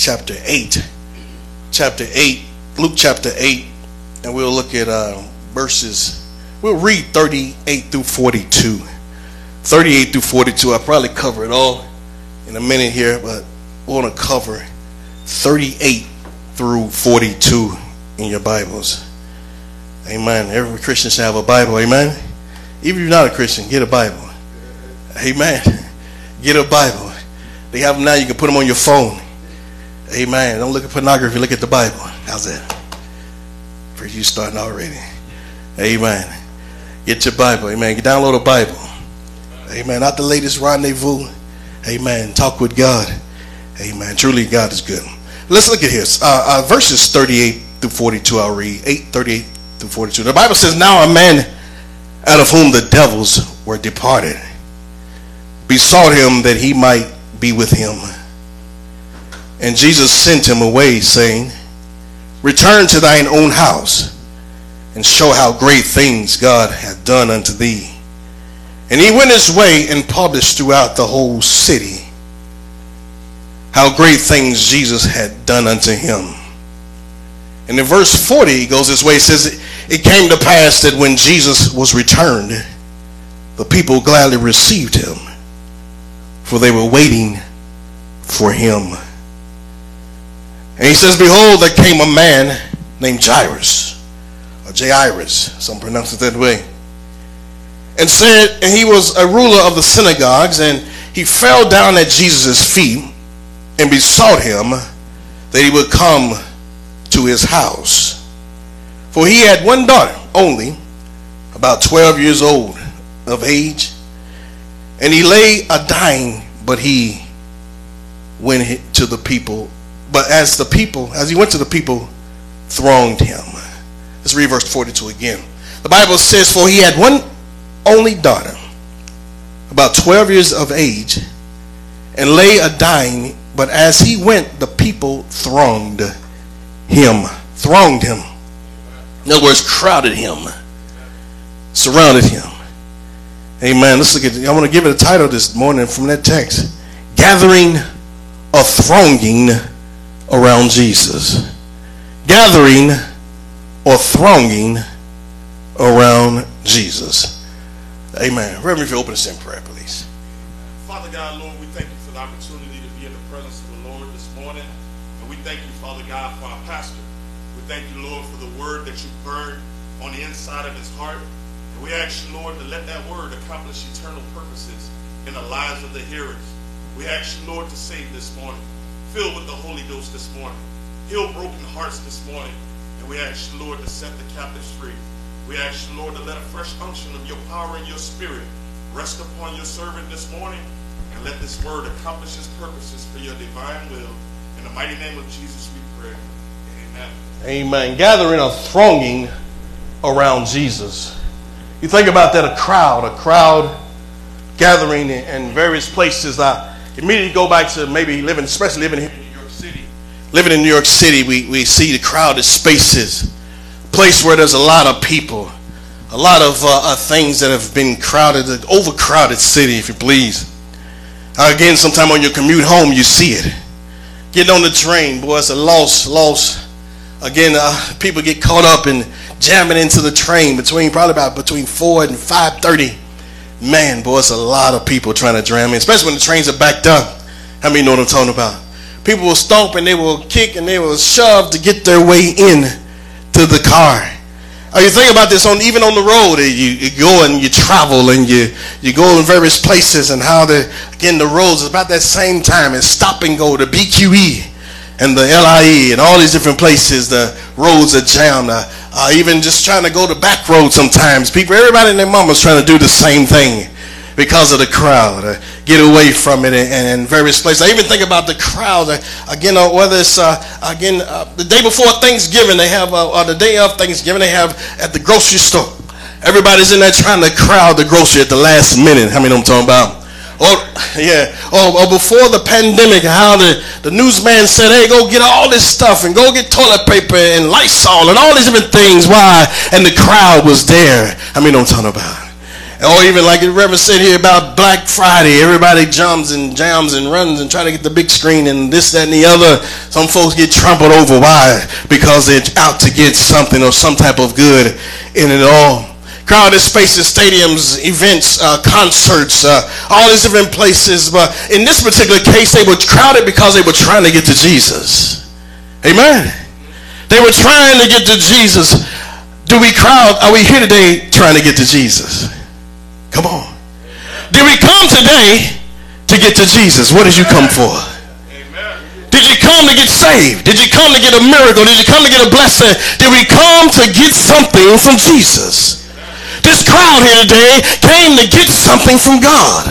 chapter 8. Chapter 8, Luke chapter 8, and we'll look at uh, verses, we'll read 38 through 42. 38 through 42, I'll probably cover it all in a minute here, but we want to cover 38 through 42 in your Bibles. Amen. Every Christian should have a Bible. Amen. Even if you're not a Christian, get a Bible. Amen. Get a Bible. They have them now. You can put them on your phone. Amen. Don't look at pornography. Look at the Bible. How's that? For you starting already. Amen. Get your Bible. Amen. Get download a Bible. Amen. Not the latest rendezvous. Amen. Talk with God. Amen. Truly, God is good. Let's look at here. Uh, uh, verses 38 through 42. I'll read 8, 38 through 42. The Bible says, Now a man out of whom the devils were departed besought him that he might be with him. And Jesus sent him away, saying, Return to thine own house and show how great things God hath done unto thee. And he went his way and published throughout the whole city how great things Jesus had done unto him. And in verse 40, he goes this way. He says, It came to pass that when Jesus was returned, the people gladly received him, for they were waiting for him. And he says, Behold, there came a man named Jairus, or Jairus, some pronounce it that way and said, and he was a ruler of the synagogues, and he fell down at Jesus' feet and besought him that he would come to his house. For he had one daughter only, about 12 years old of age, and he lay a dying, but he went to the people. But as the people, as he went to the people, thronged him. Let's read verse 42 again. The Bible says, For he had one only daughter, about 12 years of age, and lay a dying, but as he went, the people thronged him. Thronged him. In other words, crowded him. Surrounded him. Amen. Let's look at I want to give it a title this morning from that text. Gathering a thronging around Jesus. Gathering or thronging around Jesus. Amen. Reverend, if you open us in prayer, please. Father God, Lord, we thank you for the opportunity to be in the presence of the Lord this morning. And we thank you, Father God, for our pastor. We thank you, Lord, for the word that you burned on the inside of his heart. And we ask you, Lord, to let that word accomplish eternal purposes in the lives of the hearers. We ask you, Lord, to save this morning. Fill with the Holy Ghost this morning. Heal broken hearts this morning. And we ask you, Lord, to set the captives free. We ask you, Lord, to let a fresh unction of your power and your spirit rest upon your servant this morning and let this word accomplish its purposes for your divine will. In the mighty name of Jesus we pray. Amen. Amen. Gathering a thronging around Jesus. You think about that, a crowd, a crowd gathering in various places. I immediately go back to maybe living, especially living here in New York City. Living in New York City, we, we see the crowded spaces place where there's a lot of people, a lot of uh, uh, things that have been crowded, overcrowded city, if you please. Uh, again, sometime on your commute home, you see it. Getting on the train, boy, it's a loss, loss. Again, uh, people get caught up in jamming into the train between probably about between four and five thirty. Man, boy, it's a lot of people trying to jam in, especially when the trains are backed up. How many know what I'm talking about? People will stomp and they will kick and they will shove to get their way in to the car. Oh, you think about this on even on the road. You, you go and you travel and you you go in various places and how the again the roads about that same time as stop and go the BQE and the LIE and all these different places. The roads are jammed. Uh, uh, even just trying to go the back road sometimes. People, everybody and their mama's trying to do the same thing because of the crowd. Uh, get away from it and, and, various places. I even think about the crowd. Uh, again, uh, whether it's uh, again uh, the day before Thanksgiving, they have, uh, or the day of Thanksgiving, they have at the grocery store. Everybody's in there trying to crowd the grocery at the last minute. How many know I'm talking about? Or yeah, or, or before the pandemic, how the, the newsman said, "Hey, go get all this stuff and go get toilet paper and Lysol and all these different things." Why? And the crowd was there. I mean, I'm talking about. Or even like the Reverend said here about Black Friday, everybody jumps and jams and runs and try to get the big screen and this, that, and the other. Some folks get trampled over. Why? Because they're out to get something or some type of good in it all. Crowded spaces, stadiums, events, uh, concerts, uh, all these different places. But in this particular case, they were crowded because they were trying to get to Jesus. Amen. They were trying to get to Jesus. Do we crowd? Are we here today trying to get to Jesus? Come on. Did we come today to get to Jesus? What did you come for? Did you come to get saved? Did you come to get a miracle? Did you come to get a blessing? Did we come to get something from Jesus? This crowd here today came to get something from God.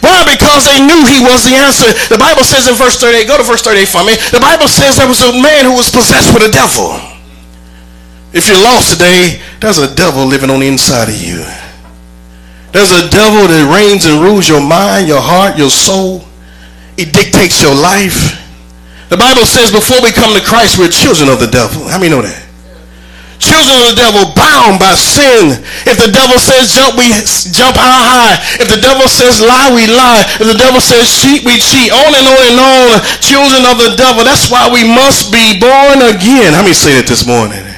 Why? Because they knew he was the answer. The Bible says in verse 38, go to verse 38 for me. The Bible says there was a man who was possessed with a devil. If you're lost today, there's a devil living on the inside of you. There's a devil that reigns and rules your mind, your heart, your soul. It dictates your life. The Bible says before we come to Christ, we're children of the devil. How many know that? Children of the devil, bound by sin. If the devil says jump, we jump how high. If the devil says lie, we lie. If the devil says cheat, we cheat. On and on and on. Children of the devil. That's why we must be born again. How many say that this morning?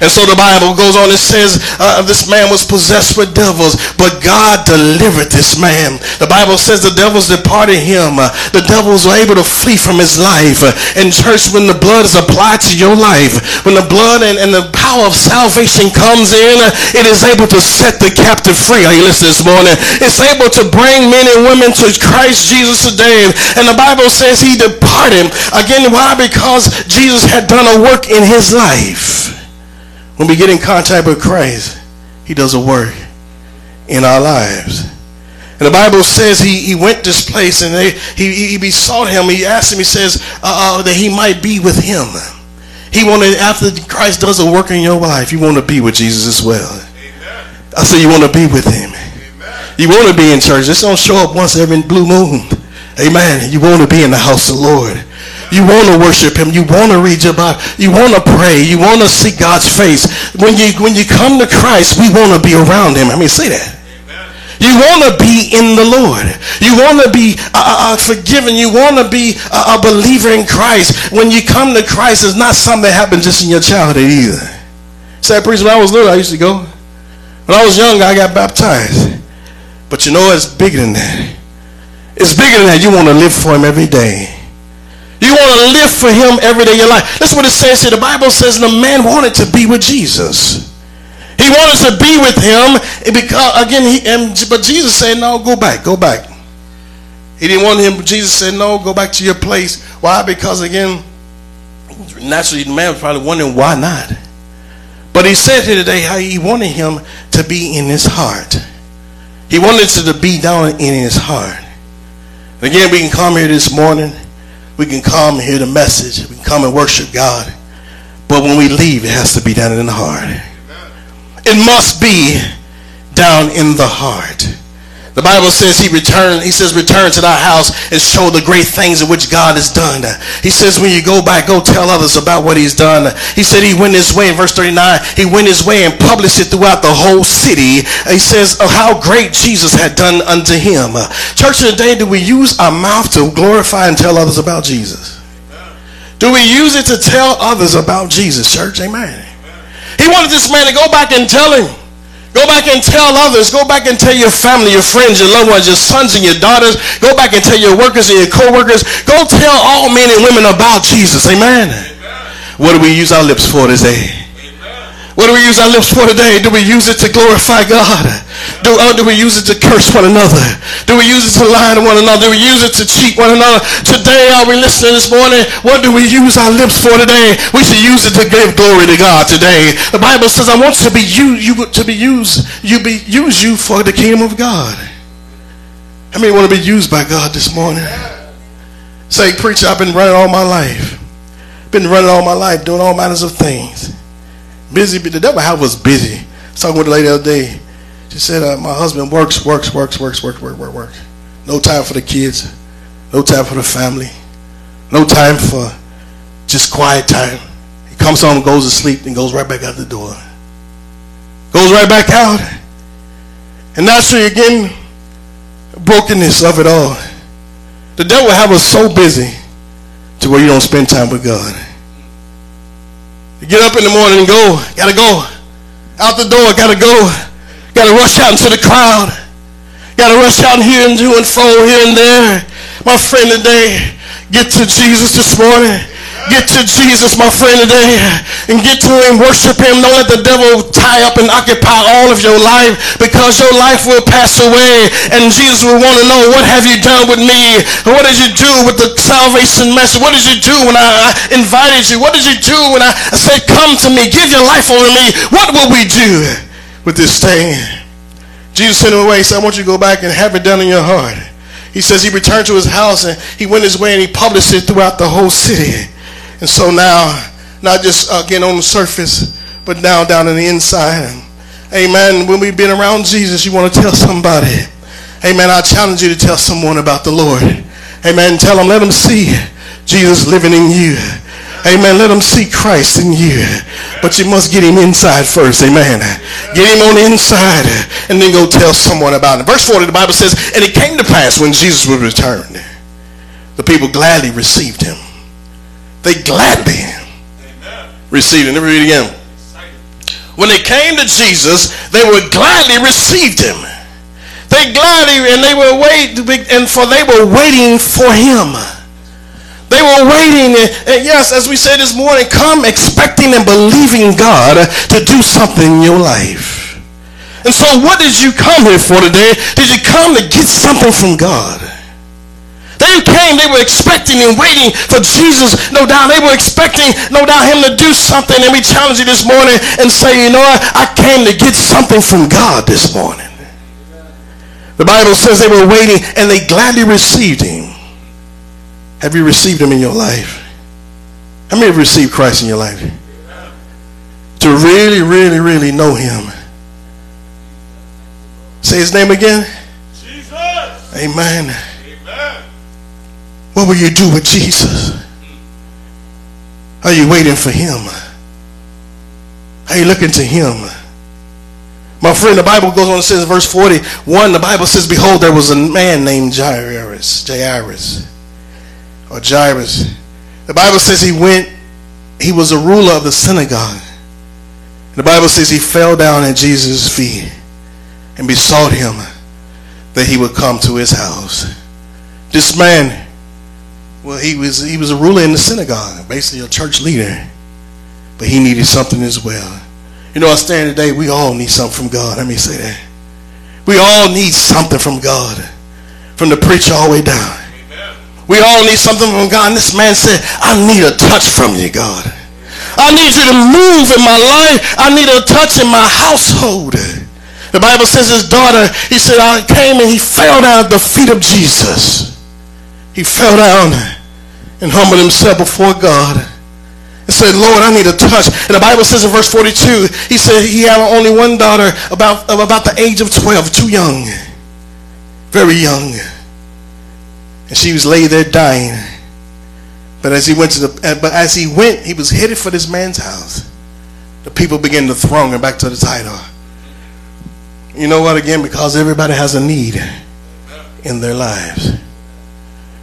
And so the Bible goes on and says uh, this man was possessed with devils, but God delivered this man. The Bible says the devils departed him. Uh, the devils were able to flee from his life. Uh, in church, when the blood is applied to your life, when the blood and, and the power of salvation comes in, it is able to set the captive free. Are you listening this morning? It's able to bring men and women to Christ Jesus today. And the Bible says he departed. Again, why? Because Jesus had done a work in his life. When we get in contact with Christ, he does a work in our lives. And the Bible says he, he went this place and they, he, he besought him. He asked him, he says, uh, uh, that he might be with him. He wanted, after Christ does a work in your life, you want to be with Jesus as well. Amen. I say you want to be with him. Amen. You want to be in church. Just don't show up once every blue moon. Amen. You want to be in the house of the Lord. You want to worship him. You want to read your Bible. You want to pray. You want to see God's face. When you when you come to Christ, we want to be around him. I mean, say that. You want to be in the Lord. You want to be uh, uh, forgiven. You want to be a, a, believer in Christ. When you come to Christ, it's not something that happened just in your childhood either. Say, priest, when I was little, I used to go. When I was young, I got baptized. But you know, it's bigger than that. It's bigger than that. You want to live for him every day. You want to live for him every day of your life. That's what it says here. The Bible says the man wanted to be with Jesus. He wanted to be with him because again, he, and, but Jesus said, no, go back, go back. He didn't want him, Jesus said, no, go back to your place. Why? Because again, naturally the man was probably wondering why not. But he said here today how he wanted him to be in his heart. He wanted to be down in his heart. Again, we can come here this morning we can come and hear the message. We can come and worship God. But when we leave, it has to be down in the heart. It must be down in the heart. The Bible says he returned, he says, return to thy house and show the great things in which God has done. He says, when you go back, go tell others about what he's done. He said he went his way in verse 39. He went his way and published it throughout the whole city. He says of how great Jesus had done unto him. Church today, do we use our mouth to glorify and tell others about Jesus? Do we use it to tell others about Jesus, church? Amen. He wanted this man to go back and tell him. Go back and tell others. Go back and tell your family, your friends, your loved ones, your sons and your daughters. Go back and tell your workers and your co-workers. Go tell all men and women about Jesus. Amen. Amen. What do we use our lips for today? What do we use our lips for today? Do we use it to glorify God? Do, or do we use it to curse one another? Do we use it to lie to one another? Do we use it to cheat one another? Today, are we listening this morning? What do we use our lips for today? We should use it to give glory to God today. The Bible says, I want to be you, you to be used, you be use you for the kingdom of God. How many want to be used by God this morning? Say, preacher, I've been running all my life. Been running all my life, doing all manners of things. Busy, the devil have us busy. I was talking with a lady the other day. She said, uh, my husband works, works, works, works, works, work, work, work. No time for the kids. No time for the family. No time for just quiet time. He comes home, goes to sleep, and goes right back out the door. Goes right back out. And naturally, again, brokenness of it all. The devil have us so busy to where you don't spend time with God. Get up in the morning and go, gotta go. Out the door, gotta go. Gotta rush out into the crowd. Gotta rush out here and do and fro here and there. My friend today, get to Jesus this morning. Get to Jesus, my friend, today, and get to Him, worship Him. Don't let the devil tie up and occupy all of your life because your life will pass away. And Jesus will want to know, what have you done with me? What did you do with the salvation message? What did you do when I invited you? What did you do when I said, come to me, give your life over me? What will we do with this thing? Jesus sent him away. He said, I want you to go back and have it done in your heart. He says he returned to his house and he went his way and he published it throughout the whole city. And so now, not just uh, again on the surface, but now down in the inside. Amen. When we've been around Jesus, you want to tell somebody. Amen. I challenge you to tell someone about the Lord. Amen. Tell them, let them see Jesus living in you. Amen. Let them see Christ in you. But you must get him inside first. Amen. Get him on the inside and then go tell someone about it. Verse 40, the Bible says, And it came to pass when Jesus was returned, the people gladly received him. They gladly received him. Let me read it again. When they came to Jesus, they were gladly received him. They gladly and they were wait and for they were waiting for him. They were waiting, and yes, as we said this morning, come expecting and believing God to do something in your life. And so, what did you come here for today? Did you come to get something from God? They came, they were expecting and waiting for Jesus. No doubt they were expecting, no doubt, him to do something. And we challenge you this morning and say, you know what? I came to get something from God this morning. The Bible says they were waiting and they gladly received him. Have you received him in your life? How many have received Christ in your life? To really, really, really know him. Say his name again. Jesus. Amen. Amen. What will you do with Jesus? Are you waiting for him? Are you looking to him? My friend, the Bible goes on and says, verse 41, the Bible says, Behold, there was a man named Jairus. Jairus or Jairus. The Bible says he went, he was a ruler of the synagogue. The Bible says he fell down at Jesus' feet and besought him that he would come to his house. This man, well, he was he was a ruler in the synagogue, basically a church leader, but he needed something as well. You know, I stand today, we all need something from God. Let me say that. We all need something from God, from the preacher all the way down. We all need something from God. And this man said, I need a touch from you, God. I need you to move in my life. I need a touch in my household. The Bible says his daughter, he said, I came and he fell down at the feet of Jesus. He fell down and humbled himself before God and said, Lord, I need a touch. And the Bible says in verse 42, he said he had only one daughter about, about the age of 12, too young, very young. And she was laid there dying. But as he went to the but as he went, he was headed for this man's house. The people began to throng him back to the title. You know what again? Because everybody has a need in their lives.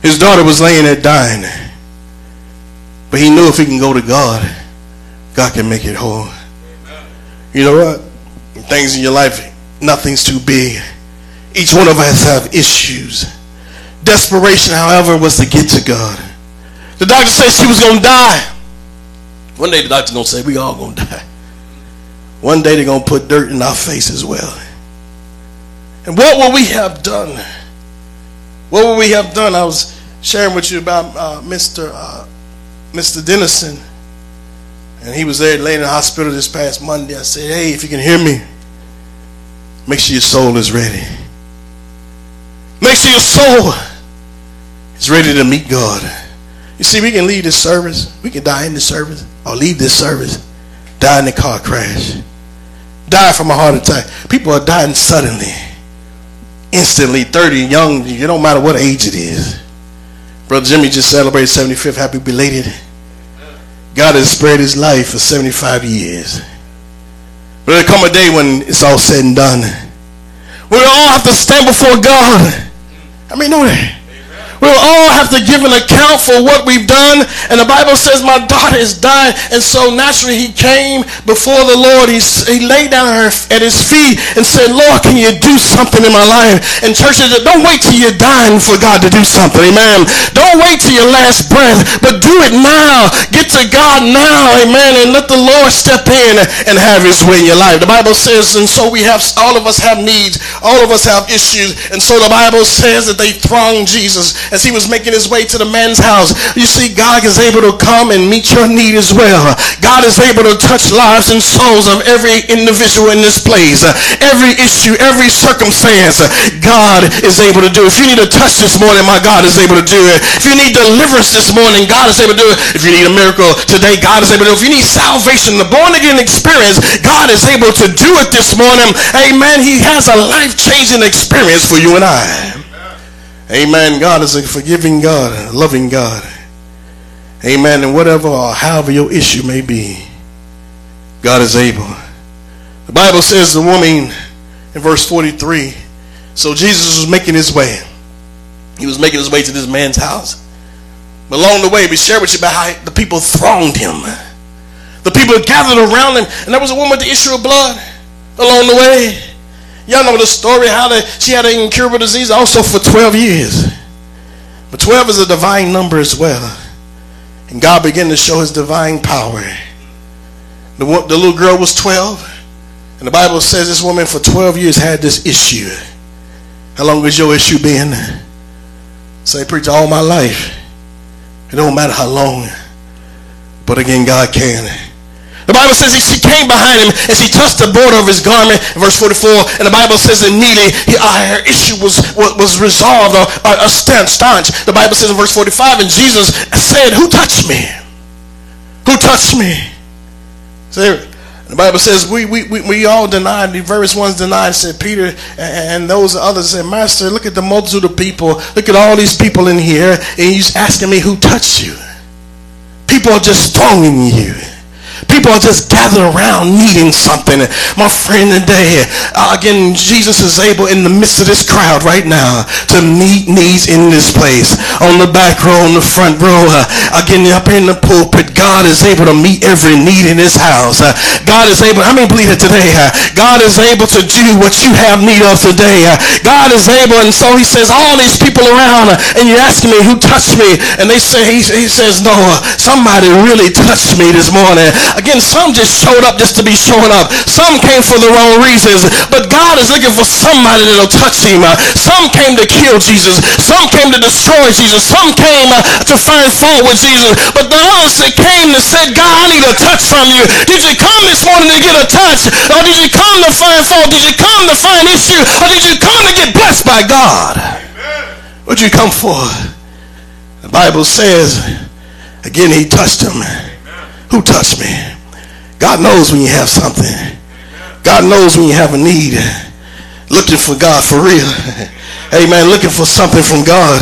His daughter was laying there dying. But he knew if he can go to God, God can make it whole. You know what? Things in your life, nothing's too big. Each one of us have issues. Desperation, however, was to get to God. The doctor said she was going to die. One day the doctor's going to say, we all going to die. One day they're going to put dirt in our face as well. And what will we have done? What would we have done? I was sharing with you about uh, Mr. Uh, Mr. Dennison. And he was there laying in the hospital this past Monday. I said, hey, if you can hear me, make sure your soul is ready. Make sure your soul is ready to meet God. You see, we can leave this service, we can die in this service, or leave this service, die in a car crash, die from a heart attack. People are dying suddenly, instantly, 30, young you don't matter what age it is. Brother Jimmy just celebrated 75th, happy belated. God has spared his life for 75 years. But there'll come a day when it's all said and done We all have to stand before God. I mean, know that. We'll all have to give an account for what we've done. And the Bible says, My daughter is dying. And so naturally, he came before the Lord. He, he laid down her, at his feet and said, Lord, can you do something in my life? And church said, Don't wait till you're dying for God to do something. Amen. Don't wait till your last breath, but do it now. Get to God now. Amen. And let the Lord step in and have his way in your life. The Bible says, and so we have, all of us have needs. All of us have issues. And so the Bible says that they thronged Jesus as he was making his way to the man's house. You see, God is able to come and meet your need as well. God is able to touch lives and souls of every individual in this place. Every issue, every circumstance, God is able to do. If you need a touch this morning, my God is able to do it. If you need deliverance this morning, God is able to do it. If you need a miracle today, God is able to do it. If you need salvation, the born again experience, God is able to do it this morning. Amen. He has a life-changing experience for you and I. Amen. God is a forgiving God, a loving God. Amen. And whatever or however your issue may be, God is able. The Bible says the woman in verse 43. So Jesus was making his way. He was making his way to this man's house. But along the way, we share with you about how the people thronged him. The people gathered around him, and there was a woman with the issue of blood along the way. Y'all know the story how she had an incurable disease also for 12 years. But 12 is a divine number as well. And God began to show his divine power. The, the little girl was 12. And the Bible says this woman for 12 years had this issue. How long has your issue been? Say, preach all my life. It don't matter how long. But again, God can. The Bible says he, she came behind him and she touched the border of his garment, verse 44. And the Bible says immediately he, uh, her issue was, was, was resolved or, or, or staunch. The Bible says in verse 45, and Jesus said, Who touched me? Who touched me? So the Bible says we, we, we, we all denied, the various ones denied, said Peter and those others said, Master, look at the multitude of people. Look at all these people in here. And he's asking me who touched you. People are just thronging you. People are just gathered around needing something. My friend today, uh, again, Jesus is able in the midst of this crowd right now to meet needs in this place. On the back row, on the front row, uh, again, up in the pulpit, God is able to meet every need in this house. Uh, God is able, I mean, believe it today? God is able to do what you have need of today. God is able, and so he says, all these people around, and you're asking me who touched me, and they say, he, he says, no, somebody really touched me this morning. Again, some just showed up just to be showing up. Some came for the wrong reasons. But God is looking for somebody that'll touch him. Some came to kill Jesus. Some came to destroy Jesus. Some came uh, to find fault with Jesus. But the others that came and said, God, I need a touch from you. Did you come this morning to get a touch? Or did you come to find fault? Did you come to find issue? Or did you come to get blessed by God? What'd you come for? The Bible says, again, he touched him. Who touched me? God knows when you have something. God knows when you have a need. Looking for God for real. Amen. Looking for something from God.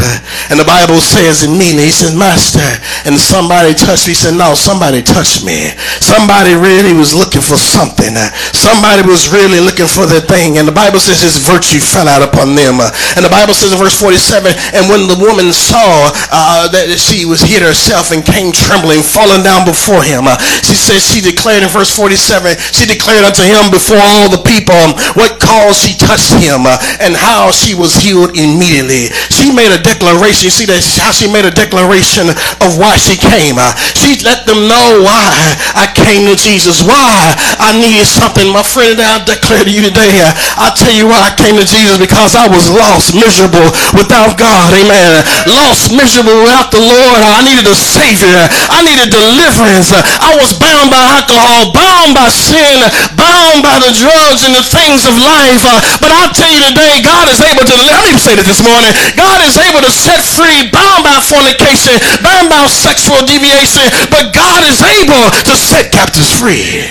And the Bible says immediately, he says, Master, and somebody touched me. He said, no, somebody touched me. Somebody really was looking for something. Somebody was really looking for the thing. And the Bible says his virtue fell out upon them. And the Bible says in verse 47, and when the woman saw uh, that she was hid herself and came trembling, falling down before him, she said, she declared in verse 47, she declared unto him before all the people what cause she touched him and how she was healed healed immediately. She made a declaration. See that how she made a declaration of why she came. Uh, she let them know why I came to Jesus. Why I needed something. My friend, and I declare to you today. Uh, I tell you why I came to Jesus because I was lost, miserable without God. Amen. Lost, miserable without the Lord. I needed a Savior. I needed deliverance. I was bound by alcohol, bound by sin, bound by the drugs and the things of life. Uh, but I tell you today, God is able to deliver me say that this morning. God is able to set free, bound by fornication, bound by sexual deviation, but God is able to set captives free.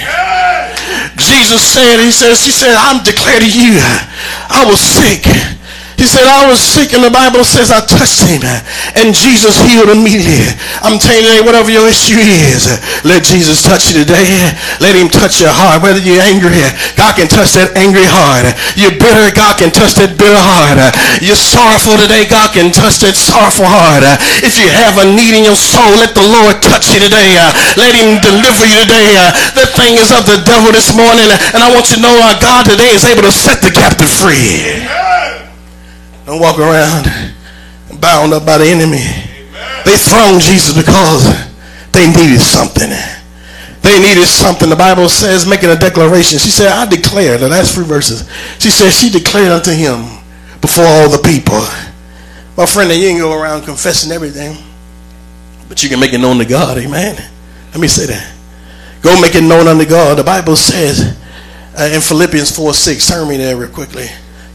Jesus said, he says, he said, I'm declaring to you, I was sick He said, I was sick, and the Bible says I touched him, and Jesus healed immediately. I'm telling you, whatever your issue is, let Jesus touch you today. Let him touch your heart. Whether you're angry, God can touch that angry heart. You're bitter, God can touch that bitter heart. You're sorrowful today, God can touch that sorrowful heart. If you have a need in your soul, let the Lord touch you today. Let him deliver you today. That thing is of the devil this morning, and I want you to know our God today is able to set the captive free. Don't walk around bound up by the enemy. They thronged Jesus because they needed something. They needed something. The Bible says, making a declaration. She said, I declare, the last three verses. She said, she declared unto him before all the people. My friend, you ain't go around confessing everything, but you can make it known to God. Amen. Let me say that. Go make it known unto God. The Bible says uh, in Philippians 4 6, turn me there real quickly.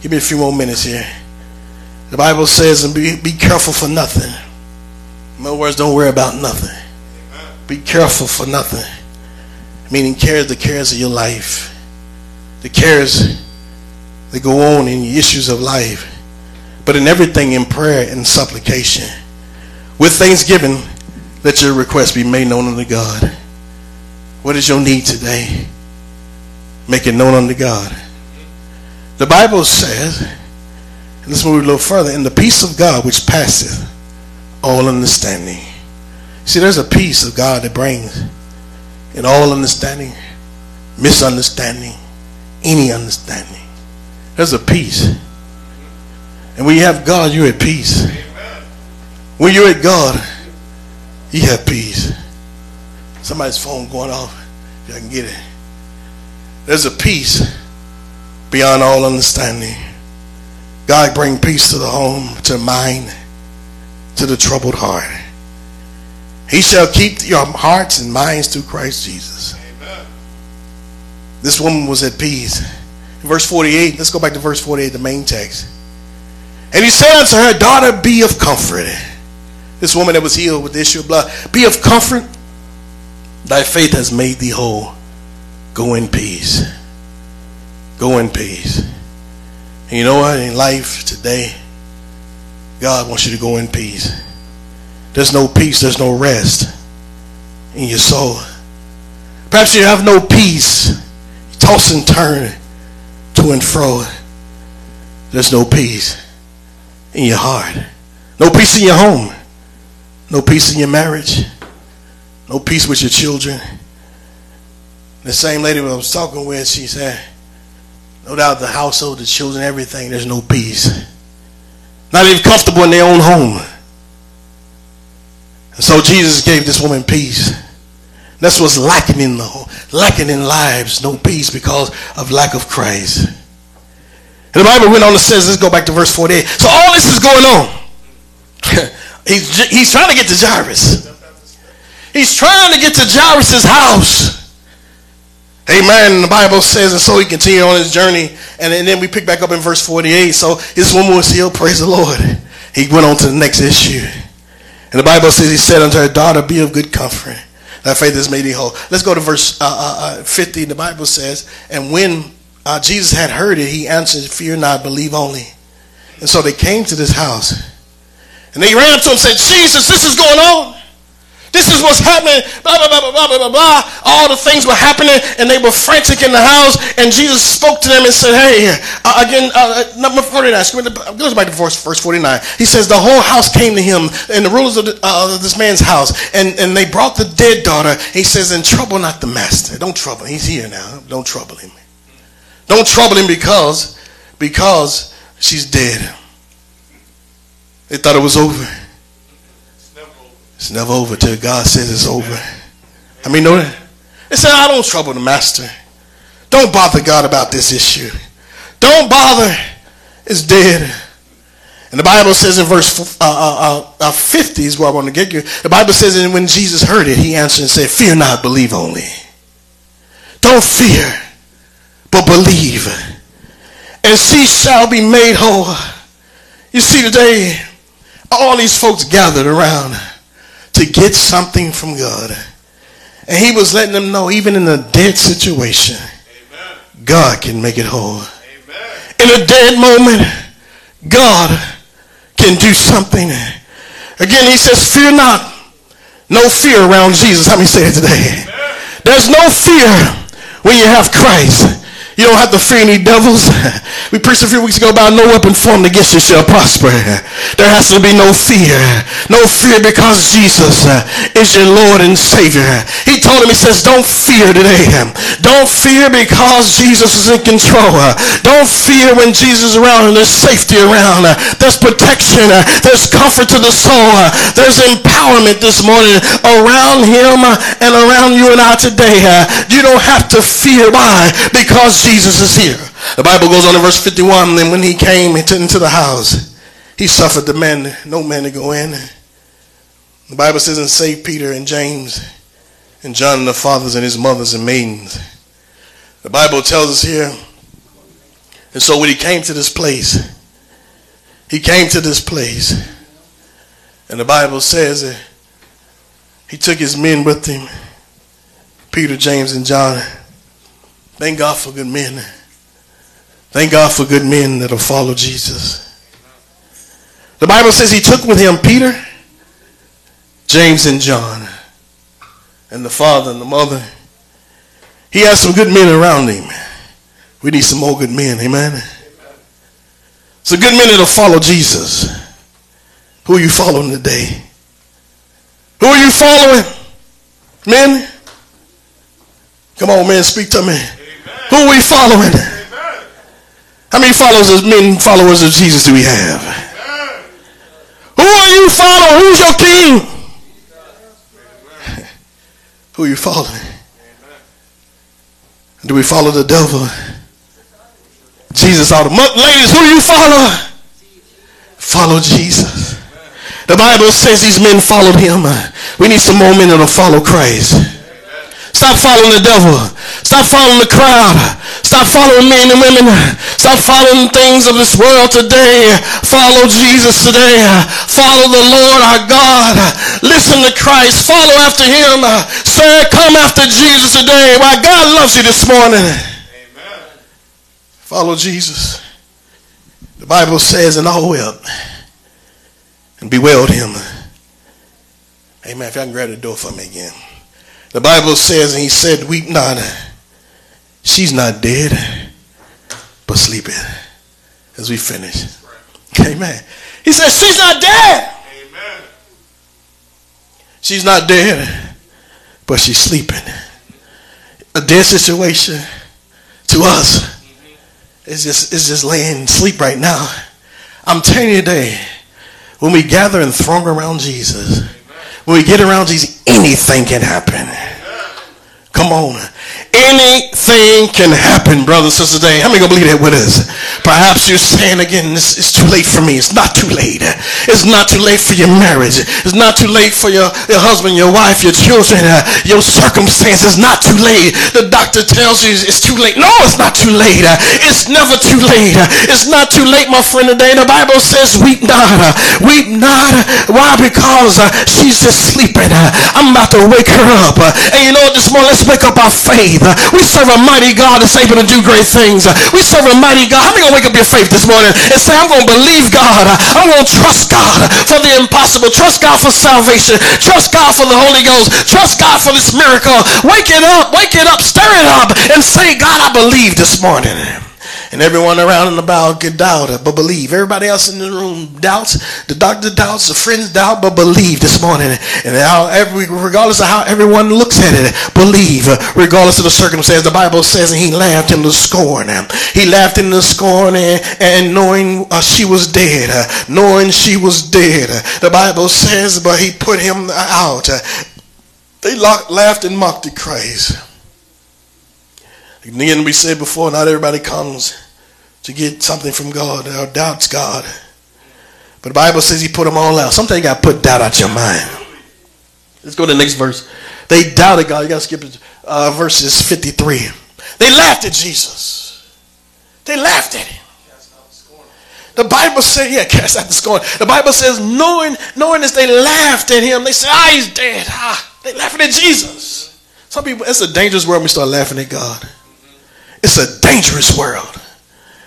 Give me a few more minutes here. The Bible says, and be, be careful for nothing. In other words, don't worry about nothing. Be careful for nothing. Meaning, care the cares of your life, the cares that go on in the issues of life. But in everything, in prayer and supplication, with thanksgiving, let your request be made known unto God. What is your need today? Make it known unto God. The Bible says, Let's move a little further. In the peace of God which passeth all understanding. See, there's a peace of God that brings in all understanding, misunderstanding, any understanding. There's a peace. And when you have God, you're at peace. When you're at God, you have peace. Somebody's phone going off. If I can get it. There's a peace beyond all understanding. God bring peace to the home, to the mind, to the troubled heart. He shall keep your hearts and minds through Christ Jesus. Amen. This woman was at peace. Verse 48, let's go back to verse 48, the main text. And he said unto her, Daughter, be of comfort. This woman that was healed with the issue of blood, be of comfort. Thy faith has made thee whole. Go in peace. Go in peace. And you know what? In life today, God wants you to go in peace. There's no peace, there's no rest in your soul. Perhaps you have no peace. You toss and turn to and fro. There's no peace in your heart. No peace in your home. No peace in your marriage. No peace with your children. The same lady I was talking with, she said, no doubt the household, the children, everything, there's no peace. Not even comfortable in their own home. And so Jesus gave this woman peace. That's what's lacking in the lacking in lives, no peace because of lack of Christ. And the Bible went on and says, let's go back to verse 48. So all this is going on. he's, he's trying to get to Jairus. He's trying to get to Jairus' house. Amen. The Bible says, and so he continued on his journey. And, and then we pick back up in verse 48. So this woman was healed. Praise the Lord. He went on to the next issue. And the Bible says, he said unto her daughter, be of good comfort. That faith has made thee whole. Let's go to verse uh, uh, uh 50. The Bible says, and when uh, Jesus had heard it, he answered, fear not, believe only. And so they came to this house. And they ran up to him and said, Jesus, this is going on. This is what's happening. Blah, blah, blah, blah, blah, blah, blah. All the things were happening and they were frantic in the house. And Jesus spoke to them and said, Hey, uh, again, uh, number 49, goes back to verse, verse 49. He says, The whole house came to him and the rulers of, the, uh, this man's house. And, and they brought the dead daughter. He says, And trouble not the master. Don't trouble. He's here now. Don't trouble him. Don't trouble him because, because she's dead. They thought it was over. It's never over till God says it's over. I mean, know that? They said, I don't trouble the master. Don't bother God about this issue. Don't bother. It's dead. And the Bible says in verse uh, uh, uh, 50 is where I want to get you. The Bible says, and when Jesus heard it, he answered and said, Fear not, believe only. Don't fear, but believe. And she shall be made whole. You see, today, all these folks gathered around to get something from God. And he was letting them know, even in a dead situation, Amen. God can make it whole. Amen. In a dead moment, God can do something. Again, he says, fear not. No fear around Jesus. How many say it today? There's no fear when you have Christ. You don't have to fear any devils. We preached a few weeks ago about no weapon formed against you shall prosper. There has to be no fear. No fear because Jesus uh, is your Lord and Savior. He told him, he says, don't fear today. Don't fear because Jesus is in control. Don't fear when Jesus is around and there's safety around. There's protection. There's comfort to the soul. There's empowerment this morning around him and around you and I today. You don't have to fear. Why? Because Jesus is here. The Bible goes on in verse 51, then when he came into the house, he suffered the man, no man to go in. The Bible says, and saved Peter and James and John and the fathers and his mothers and maidens. The Bible tells us here, and so when he came to this place, he came to this place, and the Bible says that he took his men with him, Peter, James, and John. Thank God for good men. Thank God for good men that'll follow Jesus. The Bible says he took with him Peter, James, and John, and the father and the mother. He has some good men around him. We need some more good men. Amen. So good men that'll follow Jesus. Who are you following today? Who are you following? Men? Come on, man, speak to me. Who are we following? How many followers of men, followers of Jesus do we have? Who are you following? Who's your king? Who are you following? Do we follow the devil? Jesus all the month. ladies, who you follow? Follow Jesus. The Bible says these men followed him. We need some more men that'll follow Christ. Stop following the devil. Stop following the crowd. Stop following men and women. Stop following things of this world today. Follow Jesus today. Follow the Lord our God. Listen to Christ. Follow after him. Sir, come after Jesus today. Why God loves you this morning. Amen. Follow Jesus. The Bible says, and all wept and bewailed him. Amen. If y'all can grab the door for me again. The Bible says, and he said, Weep not. She's not dead, but sleeping. As we finish. Amen. He says, She's not dead. Amen. She's not dead, but she's sleeping. A dead situation to us is just, is just laying sleep right now. I'm telling you today, when we gather and throng around Jesus, when we get around Jesus, anything can happen. Come on. Anything can happen, brothers and sisters. Today, how many gonna believe that with us? Perhaps you're saying again, it's, it's too late for me. It's not too late. It's not too late for your marriage. It's not too late for your, your husband, your wife, your children, uh, your circumstances. It's not too late. The doctor tells you it's too late. No, it's not too late. Uh, it's never too late. Uh, it's not too late, my friend. Today, the Bible says, "Weep not, uh, weep not." Why? Because she's just sleeping. I'm about to wake her up. and you know? This morning, let's wake up our faith. We serve a mighty God that's able to do great things. we serve a mighty God. How many gonna wake up your faith this morning and say, I'm gonna believe God. I'm gonna trust God for the impossible. Trust God for salvation. Trust God for the Holy Ghost. Trust God for this miracle. Wake it up, wake it up, stir it up, and say, God, I believe this morning. And everyone around and about could doubt but believe. Everybody else in the room doubts. The doctor doubts. The friends doubt, but believe this morning. And how every, regardless of how everyone looks at it, believe. Regardless of the circumstance, the Bible says, and he laughed in the scorn. He laughed in the scorn and, and knowing uh, she was dead. Uh, knowing she was dead. The Bible says, but he put him out. They laughed and mocked at Christ. Again, we said before, not everybody comes to get something from God or doubts God. But the Bible says he put them all out. Sometimes you got to put doubt out your mind. Let's go to the next verse. They doubted God. You got to skip it. Uh, verses 53. They laughed at Jesus. They laughed at him. The Bible says, yeah, cast out the scorn. The Bible says, knowing, knowing as they laughed at him, they said, ah, he's dead. Ah, they laughing at Jesus. Some people, it's a dangerous world when we start laughing at God. It's a dangerous world.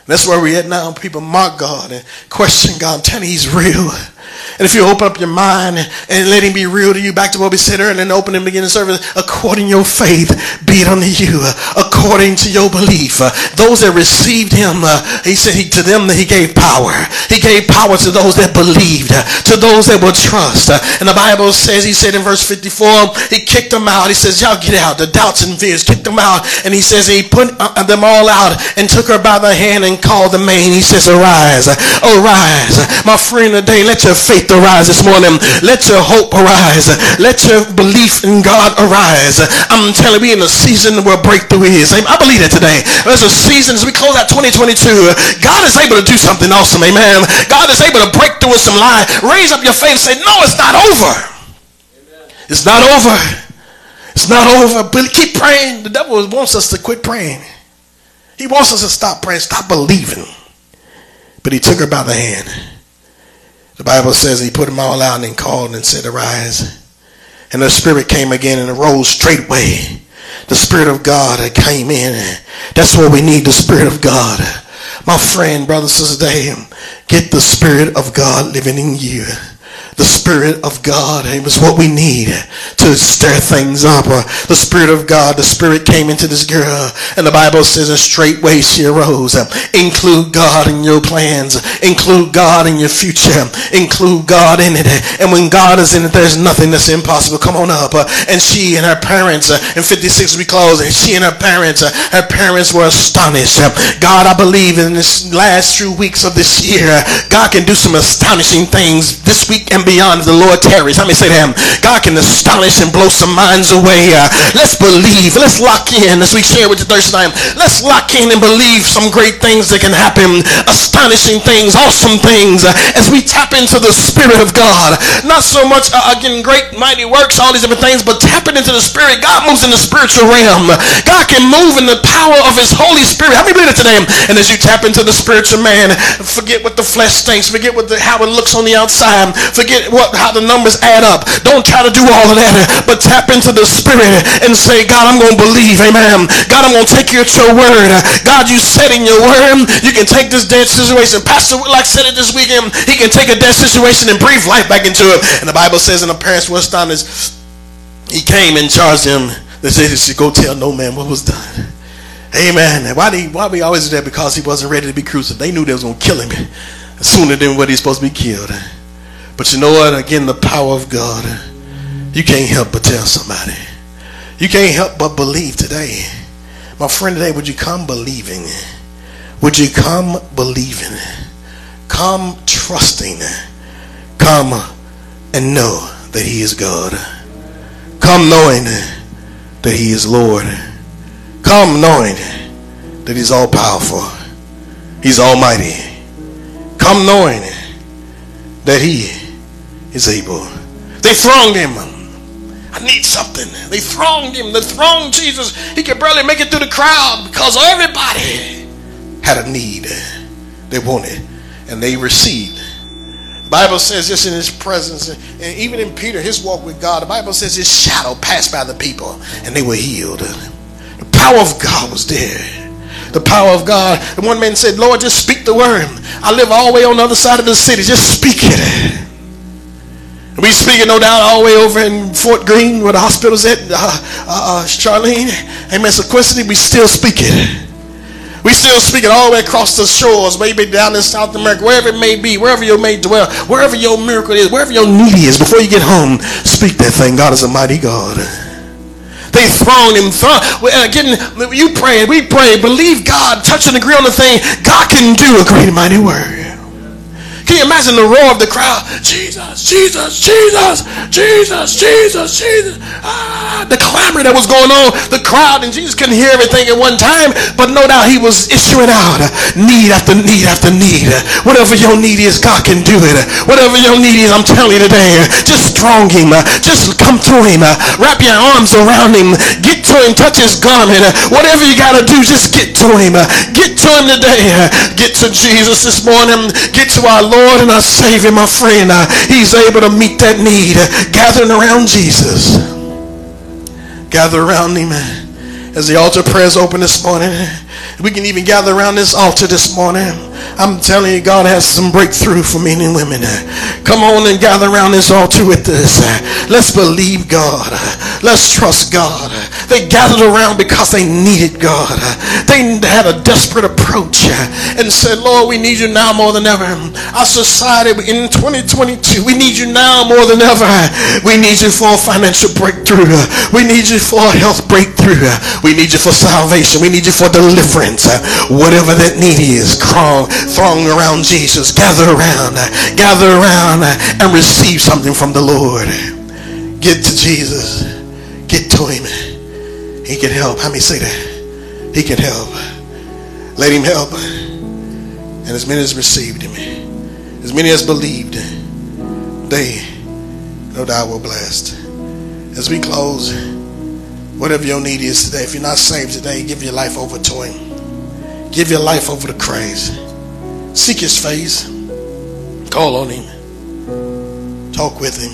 That's where we're at now. People mock God and question God. I'm telling you, He's real. And if you open up your mind and let him be real to you, back to what we said earlier, and then open and begin the service, according your faith, be it unto you, according to your belief. Those that received him, uh, he said he, to them that he gave power. He gave power to those that believed, to those that would trust. And the Bible says, he said in verse 54, he kicked them out. He says, y'all get out. The doubts and fears kicked them out. And he says he put uh, them all out and took her by the hand and called the main. He says, arise, arise. My friend today, let your faith arise this morning. Let your hope arise. Let your belief in God arise. I'm telling you, in a season where breakthrough is. I believe that today. There's a season as we close out 2022. God is able to do something awesome. Amen. God is able to break through with some light. Raise up your faith and say, no, it's not over. It's not over. It's not over. But keep praying. The devil wants us to quit praying. He wants us to stop praying, stop believing. But he took her by the hand the Bible says he put them all out and called and said, Arise. And the Spirit came again and arose straightway. The Spirit of God came in. That's what we need, the Spirit of God. My friend, brothers sisters, get the Spirit of God living in you the Spirit of God. Was what we need to stir things up. Uh, the Spirit of God, the Spirit came into this girl, uh, and the Bible says, and straightway she arose. Uh, include God in your plans. Include God in your future. Include God in it. And when God is in it, there's nothing that's impossible. Come on up. And she and her parents, in 56 we close, and she and her parents, her parents were astonished. God, I believe in this last few weeks of this year, God can do some astonishing things this week and beyond the Lord tarries. Let me say to him, God can astonish and blow some minds away. Uh, let's believe. Let's lock in as we share with you Thursday night. Let's lock in and believe some great things that can happen. Astonishing things, awesome things uh, as we tap into the Spirit of God. Not so much, uh, again, great mighty works, all these different things, but tapping into the Spirit. God moves in the spiritual realm. God can move in the power of his Holy Spirit. How many believe it today? And as you tap into the spiritual man, forget what the flesh thinks. Forget what the, how it looks on the outside. Forget get what how the numbers add up. Don't try to do all of that, but tap into the spirit and say, God, I'm going to believe. Amen. God, I'm going to take you at your word. God, you said in your word, you can take this dead situation. Pastor like said it this weekend. He can take a dead situation and breathe life back into it. And the Bible says in the parents were astonished. He came and charged him. They said go tell no man what was done. Amen. Why did he, why we always do that? Because he wasn't ready to be crucified. They knew they was to kill him sooner than what he's supposed to be killed. But you know what? Again, the power of God. You can't help but tell somebody. You can't help but believe today. My friend today, would you come believing? Would you come believing? Come trusting. Come and know that He is God. Come knowing that He is Lord. Come knowing that He's all powerful. He's almighty. Come knowing that He is able. They thronged him. I need something. They thronged him. They thronged Jesus. He could barely make it through the crowd because everybody had a need they wanted and they received. Bible says just in his presence, and even in Peter, his walk with God, the Bible says his shadow passed by the people and they were healed. The power of God was there. The power of God. And one man said, Lord, just speak the word. I live all the way on the other side of the city. Just speak it. We speaking, no doubt, all the way over in Fort Greene, where the hospital's at. Uh, uh, uh Charlene, Amen. Sequicity, we still speaking. We still speaking all the way across the shores, maybe down in South America, wherever it may be, wherever you may dwell, wherever your miracle is, wherever your need is, before you get home, speak that thing. God is a mighty God. They thrown him. Thrown. Again, you pray, we pray, believe God, touch and agree on the thing. God can do a great mighty word. Can you imagine the roar of the crowd? Jesus, Jesus, Jesus, Jesus, Jesus, Jesus. Ah, the clamor that was going on, the crowd, and Jesus couldn't hear everything at one time, but no doubt he was issuing out need after need after need. Whatever your need is, God can do it. Whatever your need is, I'm telling you today, just strong him. Just come to him. Wrap your arms around him. Get to him. Touch his garment. Whatever you got to do, just get to him. Get to him today. Get to Jesus this morning. Get to our Lord and our Savior, my friend. He's able to meet that need. Gathering around Jesus. Gather around him. As the altar prayers open this morning, we can even gather around this altar this morning. I'm telling you, God has some breakthrough for men and women. Come on and gather around this altar with us. Let's believe God. Let's trust God. They gathered around because they needed God. They had a desperate approach and said, Lord, we need you now more than ever. Our society in 2022, we need you now more than ever. We need you for a financial breakthrough. We need you for a health breakthrough. We need you for salvation. We need you for deliverance. Whatever that need is, crawl, throng around Jesus. Gather around. Gather around and receive something from the Lord. Get to Jesus. Get to him. He can help. How many say that? He can help. Let him help. And as many as received him, as many as believed, they no doubt will blessed. As we close, whatever your need is today, if you're not saved today, give your life over to him. Give your life over to Christ. Seek his face. Call on him. Talk with him.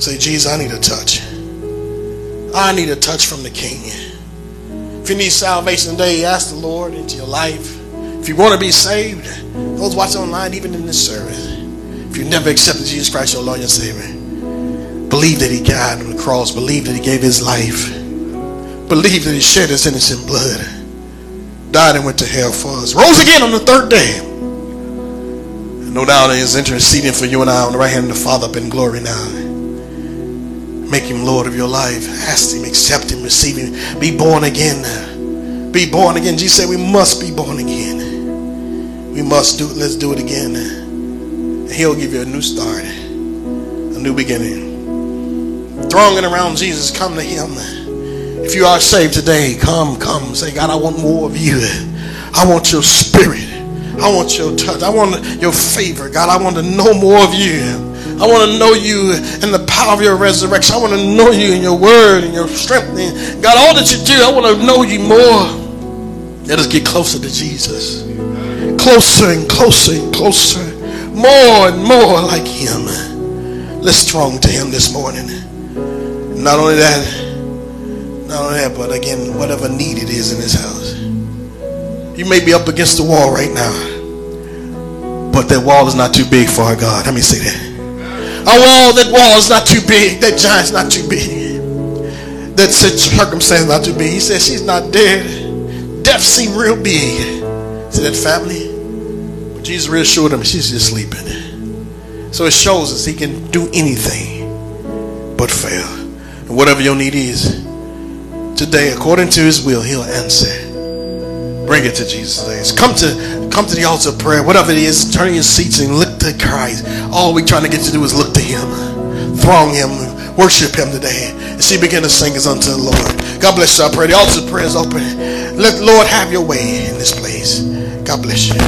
Say, Jesus, I need a touch. I need a touch from the King. If you need salvation today, ask the Lord into your life. If you want to be saved, those watching online, even in this service, if you've never accepted Jesus Christ, your Lord and Savior, believe that He died on the cross, believe that He gave His life, believe that He shed His innocent blood, died and went to hell for us, rose again on the third day. And no doubt is interceding for you and I on the right hand of the Father up in glory now. Make him Lord of your life. Ask him, accept him, receive him. Be born again. Be born again. Jesus said we must be born again. We must do it. Let's do it again. He'll give you a new start, a new beginning. Thronging around Jesus, come to him. If you are saved today, come, come. Say, God, I want more of you. I want your spirit. I want your touch. I want your favor. God, I want to know more of you. I want to know you in the power of your resurrection. I want to know you in your word and your strength. And God, all that you do, I want to know you more. Let us get closer to Jesus. Closer and closer and closer. More and more like him. Let's strong to him this morning. Not only that, not only that, but again, whatever need it is in this house. You may be up against the wall right now, but that wall is not too big for our God. Let me say that. A wall, that wall is not too big. That giant's not too big. That circumstance is not too big. He said, she's not dead. Death seemed real big to that family. But Jesus reassured him, she's just sleeping. So it shows us he can do anything but fail. And whatever your need is, today, according to his will, he'll answer. Bring it to Jesus today. Come to come to the altar of prayer. Whatever it is, turn your seats and look to Christ. All we're trying to get to do is look to him. Throng him. Worship him today. And she begin to sing as unto the Lord. God bless you. I pray. The altar of prayer is open. Let the Lord have your way in this place. God bless you.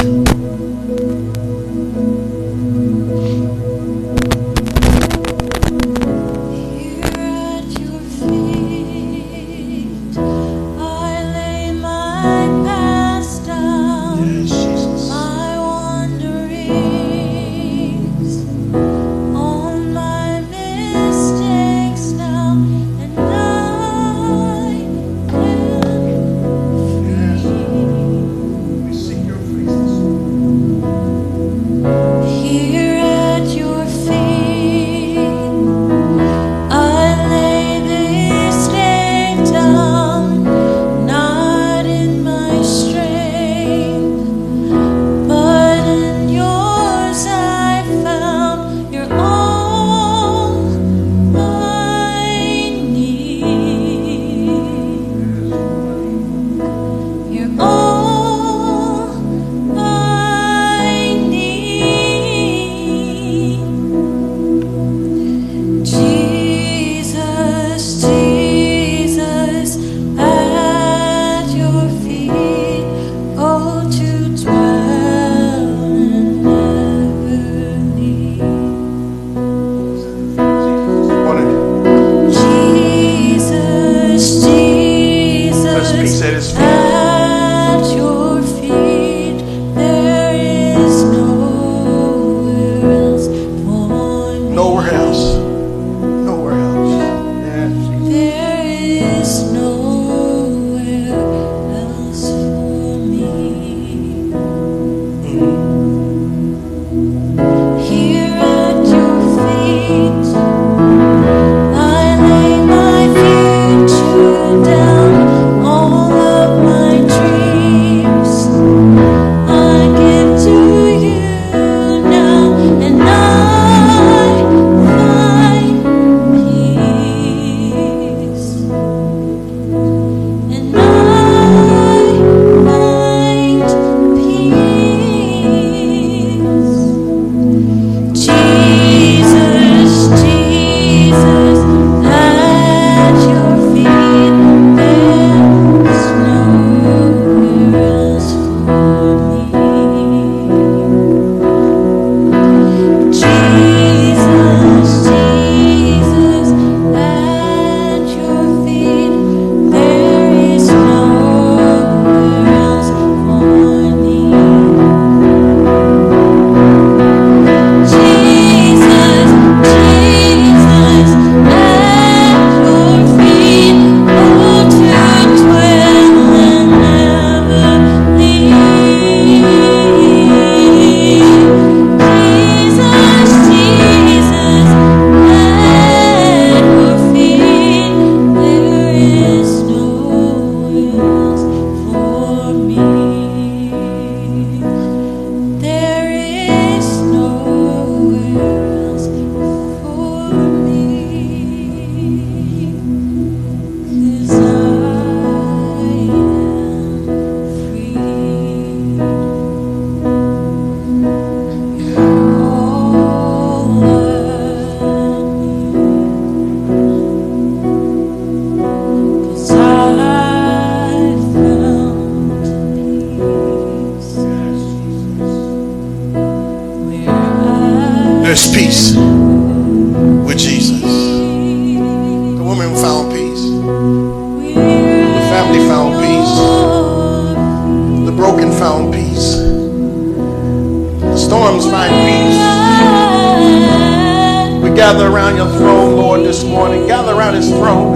Gather around your throne, Lord, this morning. Gather around his throne.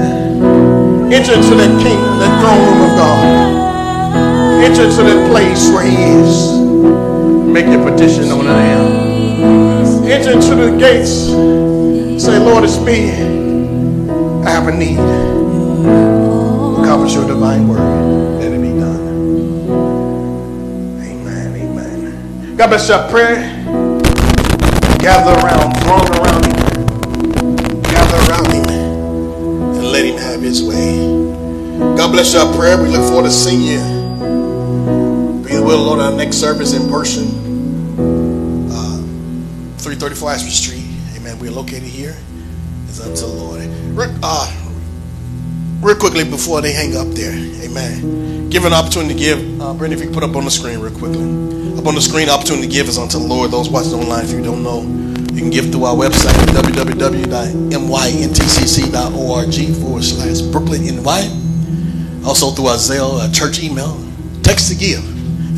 Enter into that king, that throne room of God. Enter into that place where he is. Make your petition on unto him. Enter into the gates. Say, Lord, it's me. I have a need. Accomplish your divine word. Let it be done. Amen. Amen. God bless your prayer. Gather around, throng around around him and let him have his way. God bless your prayer. We look forward to seeing you. Be the will, Lord, our next service in person. Uh, 334 Ashford Street. Amen. We're located here. It's up to the Lord. Uh, real quickly before they hang up there. Amen. Give an opportunity to give. Uh, Brandon, if you put up on the screen real quickly. Up on the screen, opportunity to give is unto the Lord. Those watching online, if you don't know, you can give through our website, www.myntcc.org forward slash Brooklyn NY. Also through our Zelle uh, church email. Text to give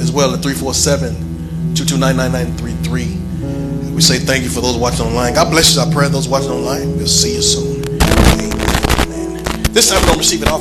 as well at 347 229 We say thank you for those watching online. God bless you. I pray those watching online. We'll see you soon. Amen. This time we don't receive it off.